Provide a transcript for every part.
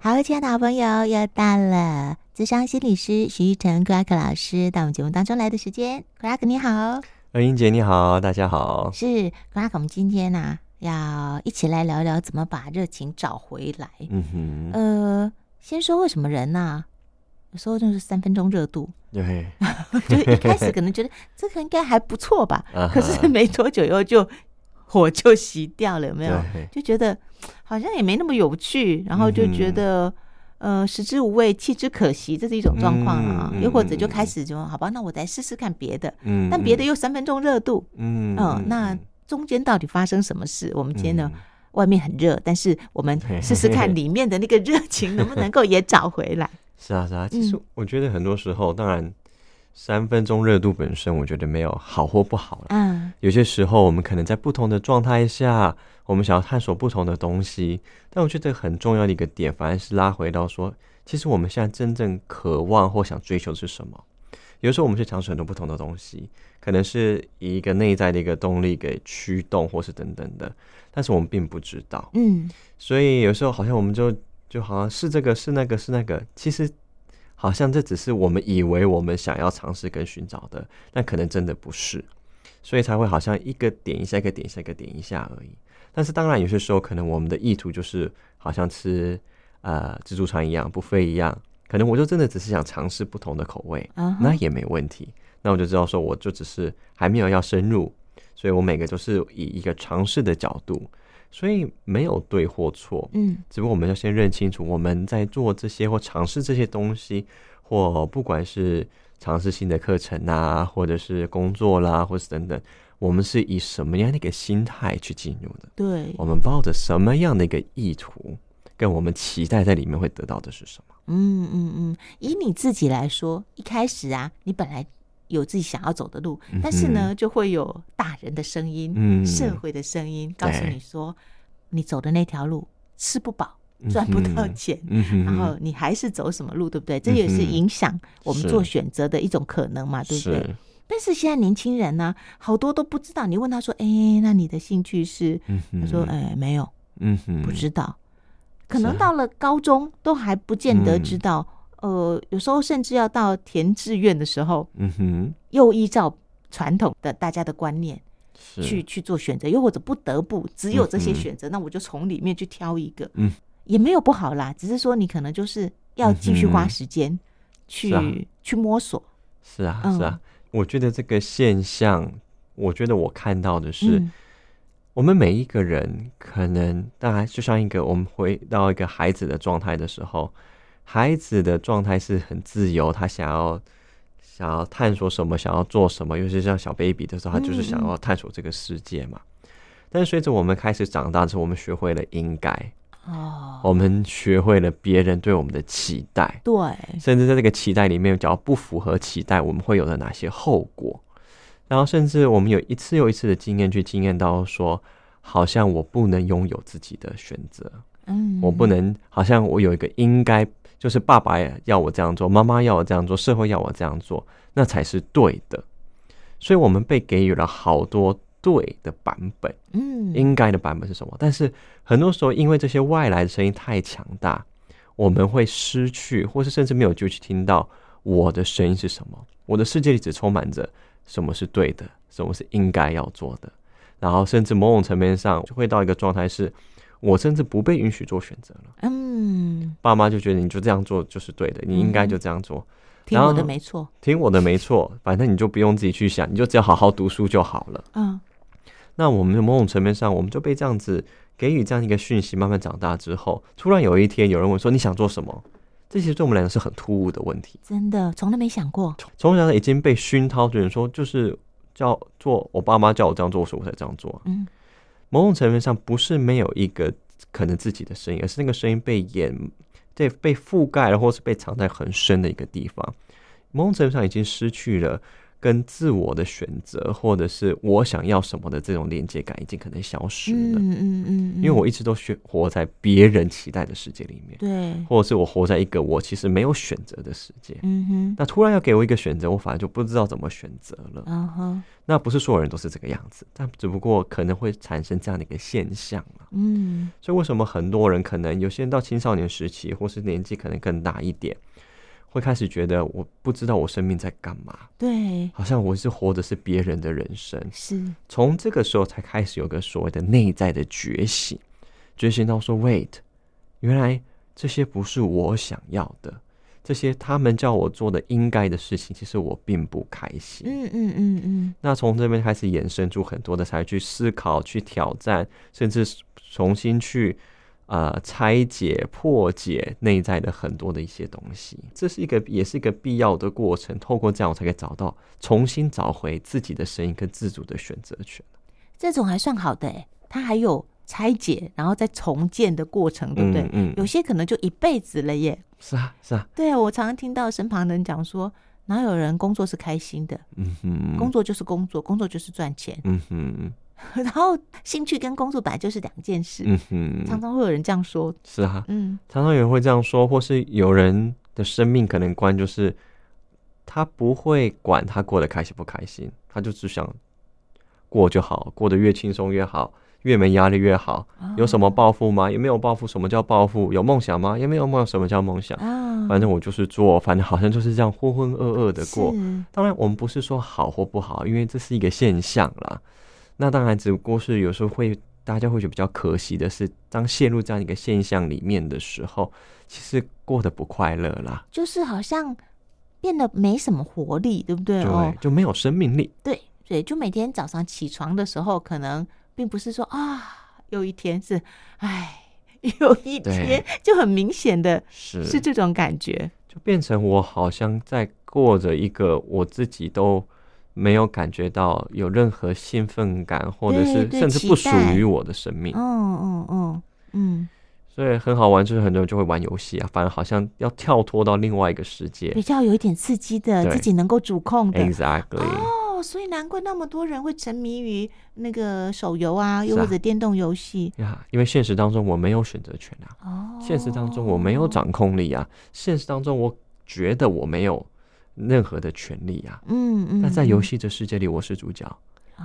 好，亲爱的好朋友，又到了智商心理师徐玉成 Crack 老师到我们节目当中来的时间。Crack 你好，呃，英姐你好，大家好。是 Crack，我们今天呢、啊、要一起来聊聊怎么把热情找回来。嗯哼，呃，先说为什么人呢、啊，有时候就是三分钟热度，对，就一开始可能觉得 这个应该还不错吧，可是没多久以后就。火就熄掉了，有没有？就觉得好像也没那么有趣，然后就觉得、嗯、呃食之无味，弃之可惜，这是一种状况啊。嗯、又或者就开始就好吧，那我再试试看别的。嗯，但别的又三分钟热度。嗯嗯、呃，那中间到底发生什么事？我们今天呢，嗯、外面很热，但是我们试试看里面的那个热情能不能够也找回来。是啊是啊，其实我觉得很多时候，当然。三分钟热度本身，我觉得没有好或不好。嗯，有些时候我们可能在不同的状态下，我们想要探索不同的东西。但我觉得很重要的一个点，反而是拉回到说，其实我们现在真正渴望或想追求的是什么？有时候我们去尝试很多不同的东西，可能是以一个内在的一个动力给驱动，或是等等的，但是我们并不知道。嗯，所以有时候好像我们就就好像是这个是那个是那个，其实。好像这只是我们以为我们想要尝试跟寻找的，但可能真的不是，所以才会好像一个点一下，一个点一下，一个点一下而已。但是当然有些时候，可能我们的意图就是好像吃呃自助餐一样，buffet 一样，可能我就真的只是想尝试不同的口味，uh huh. 那也没问题。那我就知道说，我就只是还没有要深入，所以我每个都是以一个尝试的角度。所以没有对或错，嗯，只不过我们要先认清楚，我们在做这些或尝试这些东西，或不管是尝试新的课程啊，或者是工作啦，或是等等，我们是以什么样的一个心态去进入的？对，我们抱着什么样的一个意图，跟我们期待在里面会得到的是什么？嗯嗯嗯，以你自己来说，一开始啊，你本来。有自己想要走的路，但是呢，就会有大人的声音、嗯、社会的声音告诉你说，你走的那条路吃不饱，赚不到钱，然后你还是走什么路，对不对？嗯、这也是影响我们做选择的一种可能嘛，对不对？但是现在年轻人呢、啊，好多都不知道。你问他说：“哎，那你的兴趣是？”嗯、他说：“哎，没有，嗯，不知道。”可能到了高中都还不见得知道。呃，有时候甚至要到填志愿的时候，嗯哼，又依照传统的大家的观念去去做选择，又或者不得不只有这些选择，嗯、那我就从里面去挑一个，嗯，也没有不好啦，只是说你可能就是要继续花时间去、嗯啊、去摸索。是啊，是啊，我觉得这个现象，我觉得我看到的是，嗯、我们每一个人可能，当然就像一个我们回到一个孩子的状态的时候。孩子的状态是很自由，他想要想要探索什么，想要做什么，尤其是像小 baby 的时候，他就是想要探索这个世界嘛。嗯、但是随着我们开始长大之后，我们学会了应该哦，我们学会了别人对我们的期待，对，甚至在这个期待里面，只要不符合期待，我们会有的哪些后果？然后甚至我们有一次又一次的经验，去经验到说，好像我不能拥有自己的选择，嗯，我不能，好像我有一个应该。就是爸爸要我这样做，妈妈要我这样做，社会要我这样做，那才是对的。所以，我们被给予了好多对的版本，嗯，应该的版本是什么？但是，很多时候因为这些外来的声音太强大，我们会失去，或是甚至没有就去听到我的声音是什么。我的世界里只充满着什么是对的，什么是应该要做的，然后甚至某种层面上就会到一个状态是。我甚至不被允许做选择了。嗯，爸妈就觉得你就这样做就是对的，你应该就这样做。听我的没错，听我的没错，反正你就不用自己去想，你就只要好好读书就好了。嗯，那我们某种层面上，我们就被这样子给予这样一个讯息，慢慢长大之后，突然有一天有人问说你想做什么？这其实对我们来讲是很突兀的问题。真的，从来没想过。从小已经被熏陶，的人说就是叫做我爸妈叫我这样做，所以我才这样做。嗯。某种层面上，不是没有一个可能自己的声音，而是那个声音被掩、被被覆盖了，或是被藏在很深的一个地方。某种程度上，已经失去了跟自我的选择，或者是我想要什么的这种连接感，已经可能消失了。嗯嗯嗯，因为我一直都选活在别人期待的世界里面，对，或者是我活在一个我其实没有选择的世界。嗯哼，那突然要给我一个选择，我反而就不知道怎么选择了。嗯哼，那不是所有人都是这个样子，但只不过可能会产生这样的一个现象嘛。嗯，所以为什么很多人可能有些人到青少年时期，或是年纪可能更大一点。会开始觉得我不知道我生命在干嘛，对，好像我是活的是别人的人生，是。从这个时候才开始有个所谓的内在的觉醒，觉醒到说，wait，原来这些不是我想要的，这些他们叫我做的应该的事情，其实我并不开心，嗯嗯嗯嗯，那从这边开始衍生出很多的才去思考、去挑战，甚至重新去。呃，拆解、破解内在的很多的一些东西，这是一个，也是一个必要的过程。透过这样，我才可以找到，重新找回自己的声音跟自主的选择权。这种还算好的，哎，它还有拆解，然后再重建的过程，对不对？嗯，嗯，有些可能就一辈子了耶。是啊，是啊。对啊，我常常听到身旁人讲说，哪有人工作是开心的？嗯哼，工作就是工作，工作就是赚钱。嗯哼。然后兴趣跟工作本来就是两件事，嗯哼，常常会有人这样说，是啊，嗯，常常有人会这样说，或是有人的生命可能观就是，他不会管他过得开心不开心，他就只想过就好，过得越轻松越好，越没压力越好。有什么抱负吗？也没有抱负。什么叫抱负？有梦想吗？也没有梦想。什么叫梦想？反正我就是做，反正好像就是这样浑浑噩噩的过。当然，我们不是说好或不好，因为这是一个现象啦。那当然，只不过是有时候会，大家会觉得比较可惜的是，当陷入这样一个现象里面的时候，其实过得不快乐啦，就是好像变得没什么活力，对不对？对，哦，就没有生命力。对对，就每天早上起床的时候，可能并不是说啊，又一天是，哎，有一天就很明显的是是这种感觉，就变成我好像在过着一个我自己都。没有感觉到有任何兴奋感，或者是甚至不属于我的生命。嗯嗯嗯嗯，所以很好玩，就是很多人就会玩游戏啊，反而好像要跳脱到另外一个世界，比较有一点刺激的，自己能够主控的。Exactly。哦，所以难怪那么多人会沉迷于那个手游啊，又或者电动游戏呀。因为现实当中我没有选择权啊，哦，现实当中我没有掌控力啊，现实当中我觉得我没有。任何的权利啊，嗯嗯，那在游戏的世界里，我是主角，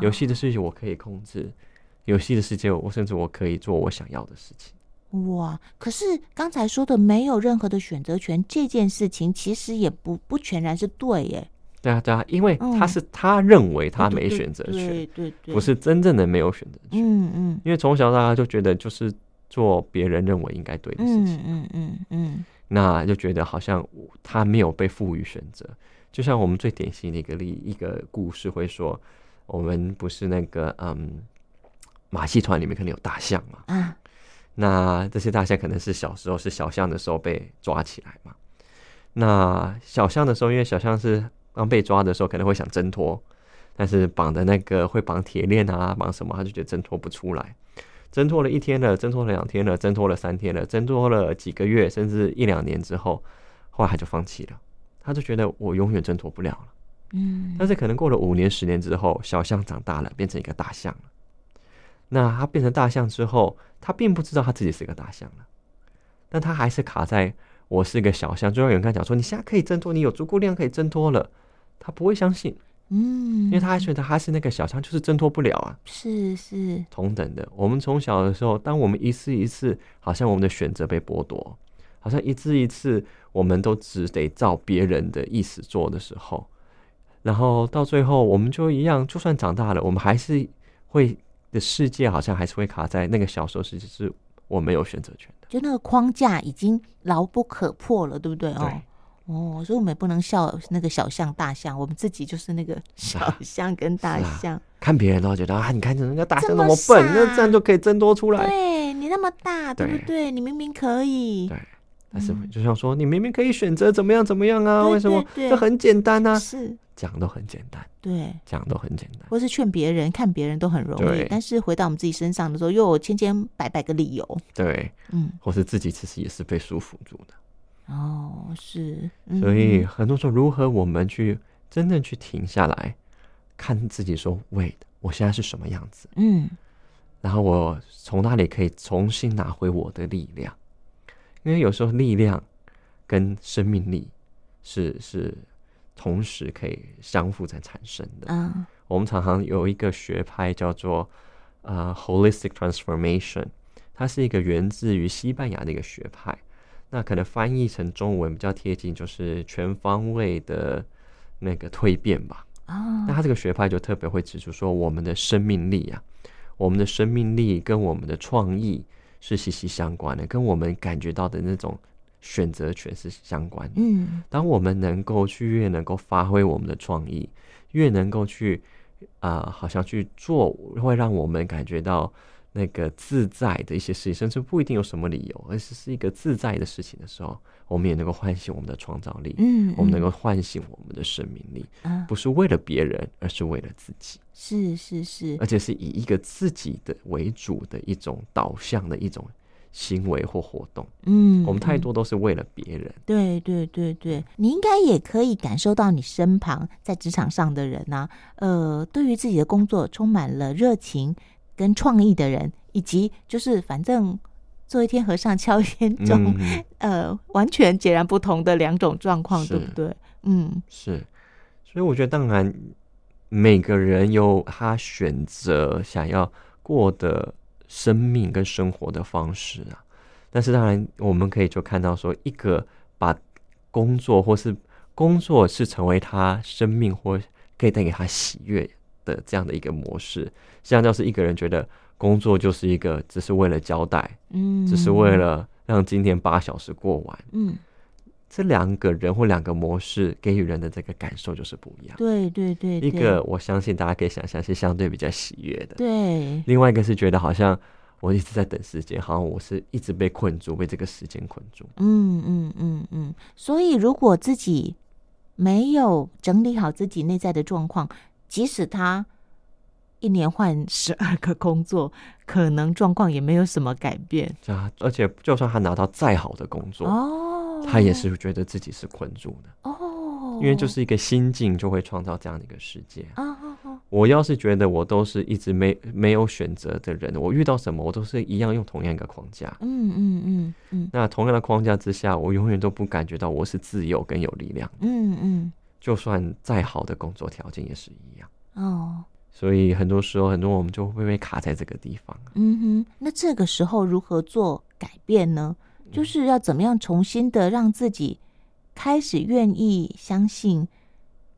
游戏的世界我可以控制，游戏的世界我甚至我可以做我想要的事情。哇！可是刚才说的没有任何的选择权这件事情，其实也不不全然是对耶。对啊对啊，因为他是他认为他没选择权，对对对，不是真正的没有选择权。嗯嗯，因为从小大家就觉得就是做别人认为应该对的事情，嗯嗯嗯。那就觉得好像他没有被赋予选择，就像我们最典型的一个例一个故事会说，我们不是那个嗯马戏团里面可能有大象嘛，嗯，那这些大象可能是小时候是小象的时候被抓起来嘛，那小象的时候，因为小象是刚被抓的时候可能会想挣脱，但是绑的那个会绑铁链啊，绑什么，他就觉得挣脱不出来。挣脱了一天了，挣脱了两天了，挣脱了三天了，挣脱了几个月，甚至一两年之后，后来他就放弃了。他就觉得我永远挣脱不了了。嗯，但是可能过了五年、十年之后，小象长大了，变成一个大象了。那他变成大象之后，他并不知道他自己是个大象了，但他还是卡在我是一个小象。就像有人跟他讲说：“你现在可以挣脱，你有足够量可以挣脱了。”他不会相信。嗯，因为他还觉得他是那个小象，就是挣脱不了啊。是是，同等的，我们从小的时候，当我们一次一次，好像我们的选择被剥夺，好像一次一次，我们都只得照别人的意思做的时候，然后到最后，我们就一样，就算长大了，我们还是会的世界，好像还是会卡在那个小时候，其实是我没有选择权的，就那个框架已经牢不可破了，对不对？对。哦。哦，所以我们也不能笑那个小象、大象，我们自己就是那个 小象跟大象。看别人都觉得啊，你看人家大象那么笨，么那这样就可以挣脱出来。对，你那么大，对不对？你明明可以。对，但是就像说，你明明可以选择怎么样怎么样啊？为什么？这很简单啊。是讲都很简单，对，讲都很简单。或是劝别人，看别人都很容易，但是回到我们自己身上的时候，又有千千百百个理由。对，嗯，或是自己其实也是被束缚住的。哦，是，所以很多时候，如何我们去真正去停下来看自己，说：“Wait，我现在是什么样子？”嗯，然后我从那里可以重新拿回我的力量，因为有时候力量跟生命力是是同时可以相互在产生的。嗯，我们常常有一个学派叫做呃 Holistic Transformation，它是一个源自于西班牙的一个学派。那可能翻译成中文比较贴近，就是全方位的那个蜕变吧。啊，那他这个学派就特别会指出说，我们的生命力啊，我们的生命力跟我们的创意是息息相关的，跟我们感觉到的那种选择权是相关的。嗯，当我们能够去越能够发挥我们的创意，越能够去啊、呃，好像去做，会让我们感觉到。那个自在的一些事情，甚至不一定有什么理由，而是是一个自在的事情的时候，我们也能够唤醒我们的创造力，嗯，嗯，我们能够唤醒我们的生命力，嗯，不是为了别人，而是为了自己，是是是，而且是以一个自己的为主的一种导向的一种行为或活动，嗯，我们太多都是为了别人，对对对对，你应该也可以感受到你身旁在职场上的人呢，呃，对于自己的工作充满了热情。跟创意的人，以及就是反正做一天和尚敲一天钟，嗯，呃，完全截然不同的两种状况，对不对？嗯，是。所以我觉得，当然每个人有他选择想要过的生命跟生活的方式啊。但是，当然我们可以就看到说，一个把工作或是工作是成为他生命或可以带给他喜悦的这样的一个模式，像就是一个人觉得工作就是一个只是为了交代，嗯，只是为了让今天八小时过完，嗯，这两个人或两个模式给予人的这个感受就是不一样。对对对，对，一个我相信大家可以想象是相对比较喜悦的，对。另外一个是觉得好像我一直在等时间，好像我是一直被困住，被这个时间困住。嗯嗯嗯嗯。所以如果自己没有整理好自己内在的状况，即使他一年换十二个工作，可能状况也没有什么改变。啊，而且就算他拿到再好的工作，哦，他也是觉得自己是困住的。哦，因为就是一个心境就会创造这样的一个世界。哦，我要是觉得我都是一直没没有选择的人，我遇到什么我都是一样用同样一个框架。嗯嗯嗯嗯。那同样的框架之下，我永远都不感觉到我是自由跟有力量。嗯嗯。就算再好的工作条件也是一样哦，所以很多时候，很多我们就会被卡在这个地方。嗯哼，那这个时候如何做改变呢？就是要怎么样重新的让自己开始愿意相信？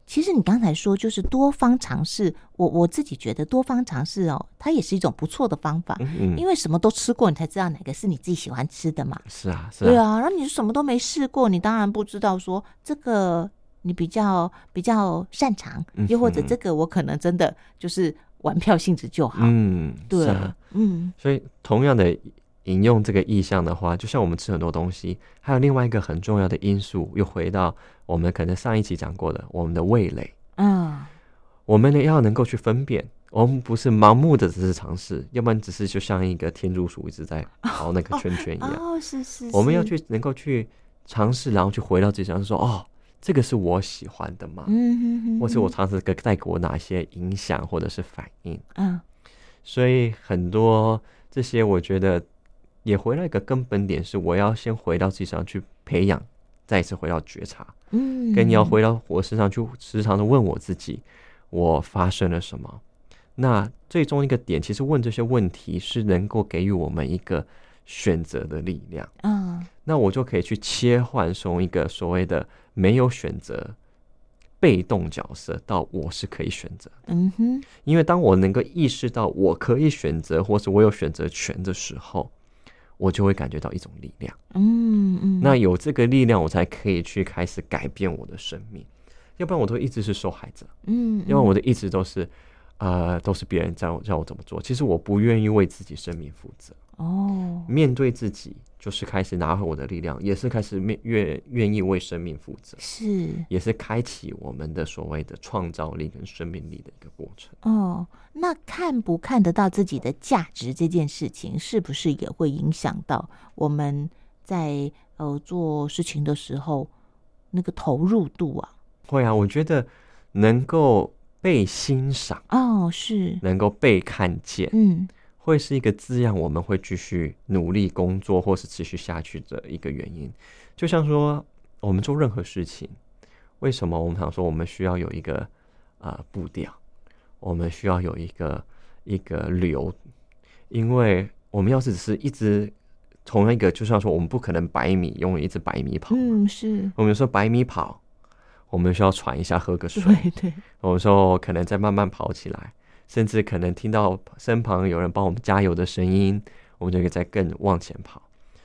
其实你刚才说就是多方尝试，我我自己觉得多方尝试哦，它也是一种不错的方法。嗯嗯，因为什么都吃过，你才知道哪个是你自己喜欢吃的嘛。是啊，是啊，对啊。然后你什么都没试过，你当然不知道说这个。你比较比较擅长，又或者这个我可能真的就是玩票性质就好。嗯，对，啊、嗯。所以同样的引用这个意象的话，就像我们吃很多东西，还有另外一个很重要的因素，又回到我们可能上一期讲过的我们的味蕾。嗯，我们呢要能够去分辨，我们不是盲目的只是尝试，要不然只是就像一个天竺鼠一直在跑那个圈圈一样。哦，是是。我们要去能够去尝试，然后去回到自己身上说哦。这个是我喜欢的吗？嗯哼哼，或者我尝试给带给我哪些影响或者是反应？嗯，所以很多这些，我觉得也回到一个根本点，是我要先回到自己身上去培养，再一次回到觉察。嗯，跟你要回到我身上去，时常的问我自己，我发生了什么？那最终一个点，其实问这些问题是能够给予我们一个选择的力量。嗯，那我就可以去切换从一个所谓的。没有选择，被动角色到我是可以选择。嗯哼，因为当我能够意识到我可以选择，或是我有选择权的时候，我就会感觉到一种力量。嗯嗯，那有这个力量，我才可以去开始改变我的生命。要不然我都一直是受害者。嗯，因为我的一直都是，呃，都是别人叫我叫我怎么做。其实我不愿意为自己生命负责。哦，面对自己。就是开始拿回我的力量，也是开始面愿愿意为生命负责，是，也是开启我们的所谓的创造力跟生命力的一个过程。哦，那看不看得到自己的价值这件事情，是不是也会影响到我们在呃做事情的时候那个投入度啊？会啊，我觉得能够被欣赏哦，是能够被看见，嗯，会是一个滋养我们会继续努力工作或是持续下去的一个原因。就像说，我们做任何事情，为什么我们常说我们需要有一个呃步调，我们需要有一个一个流，因为我们要是只是一直。从那个，就像说，我们不可能百米用一直百米跑。嗯，是。我们说百米跑，我们需要喘一下，喝个水。对对。我们说可能再慢慢跑起来，甚至可能听到身旁有人帮我们加油的声音，我们就可以再更往前跑。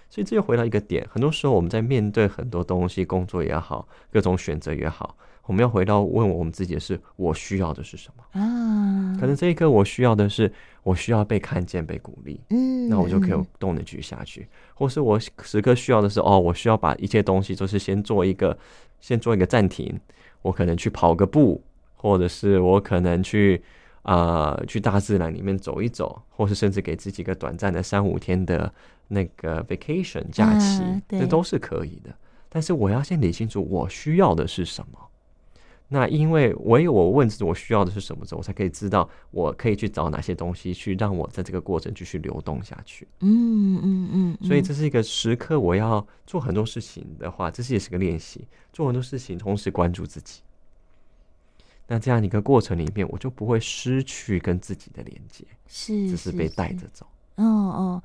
所以这又回到一个点，很多时候我们在面对很多东西，工作也好，各种选择也好。我们要回到问我们自己的是：我需要的是什么啊？可能这一刻我需要的是，我需要被看见、被鼓励。嗯，那我就可以有动力继续下去。或是我时刻需要的是，哦，我需要把一切东西都是先做一个，先做一个暂停。我可能去跑个步，或者是我可能去啊、呃，去大自然里面走一走，或是甚至给自己一个短暂的三五天的那个 vacation 假期，啊、这都是可以的。但是我要先理清楚我需要的是什么。那因为唯有我问自己我需要的是什么之后，我才可以知道我可以去找哪些东西去让我在这个过程继续流动下去。嗯嗯嗯。所以这是一个时刻，我要做很多事情的话，这是也是个练习。做很多事情，同时关注自己。那这样一个过程里面，我就不会失去跟自己的连接，是，只是被带着走。哦哦，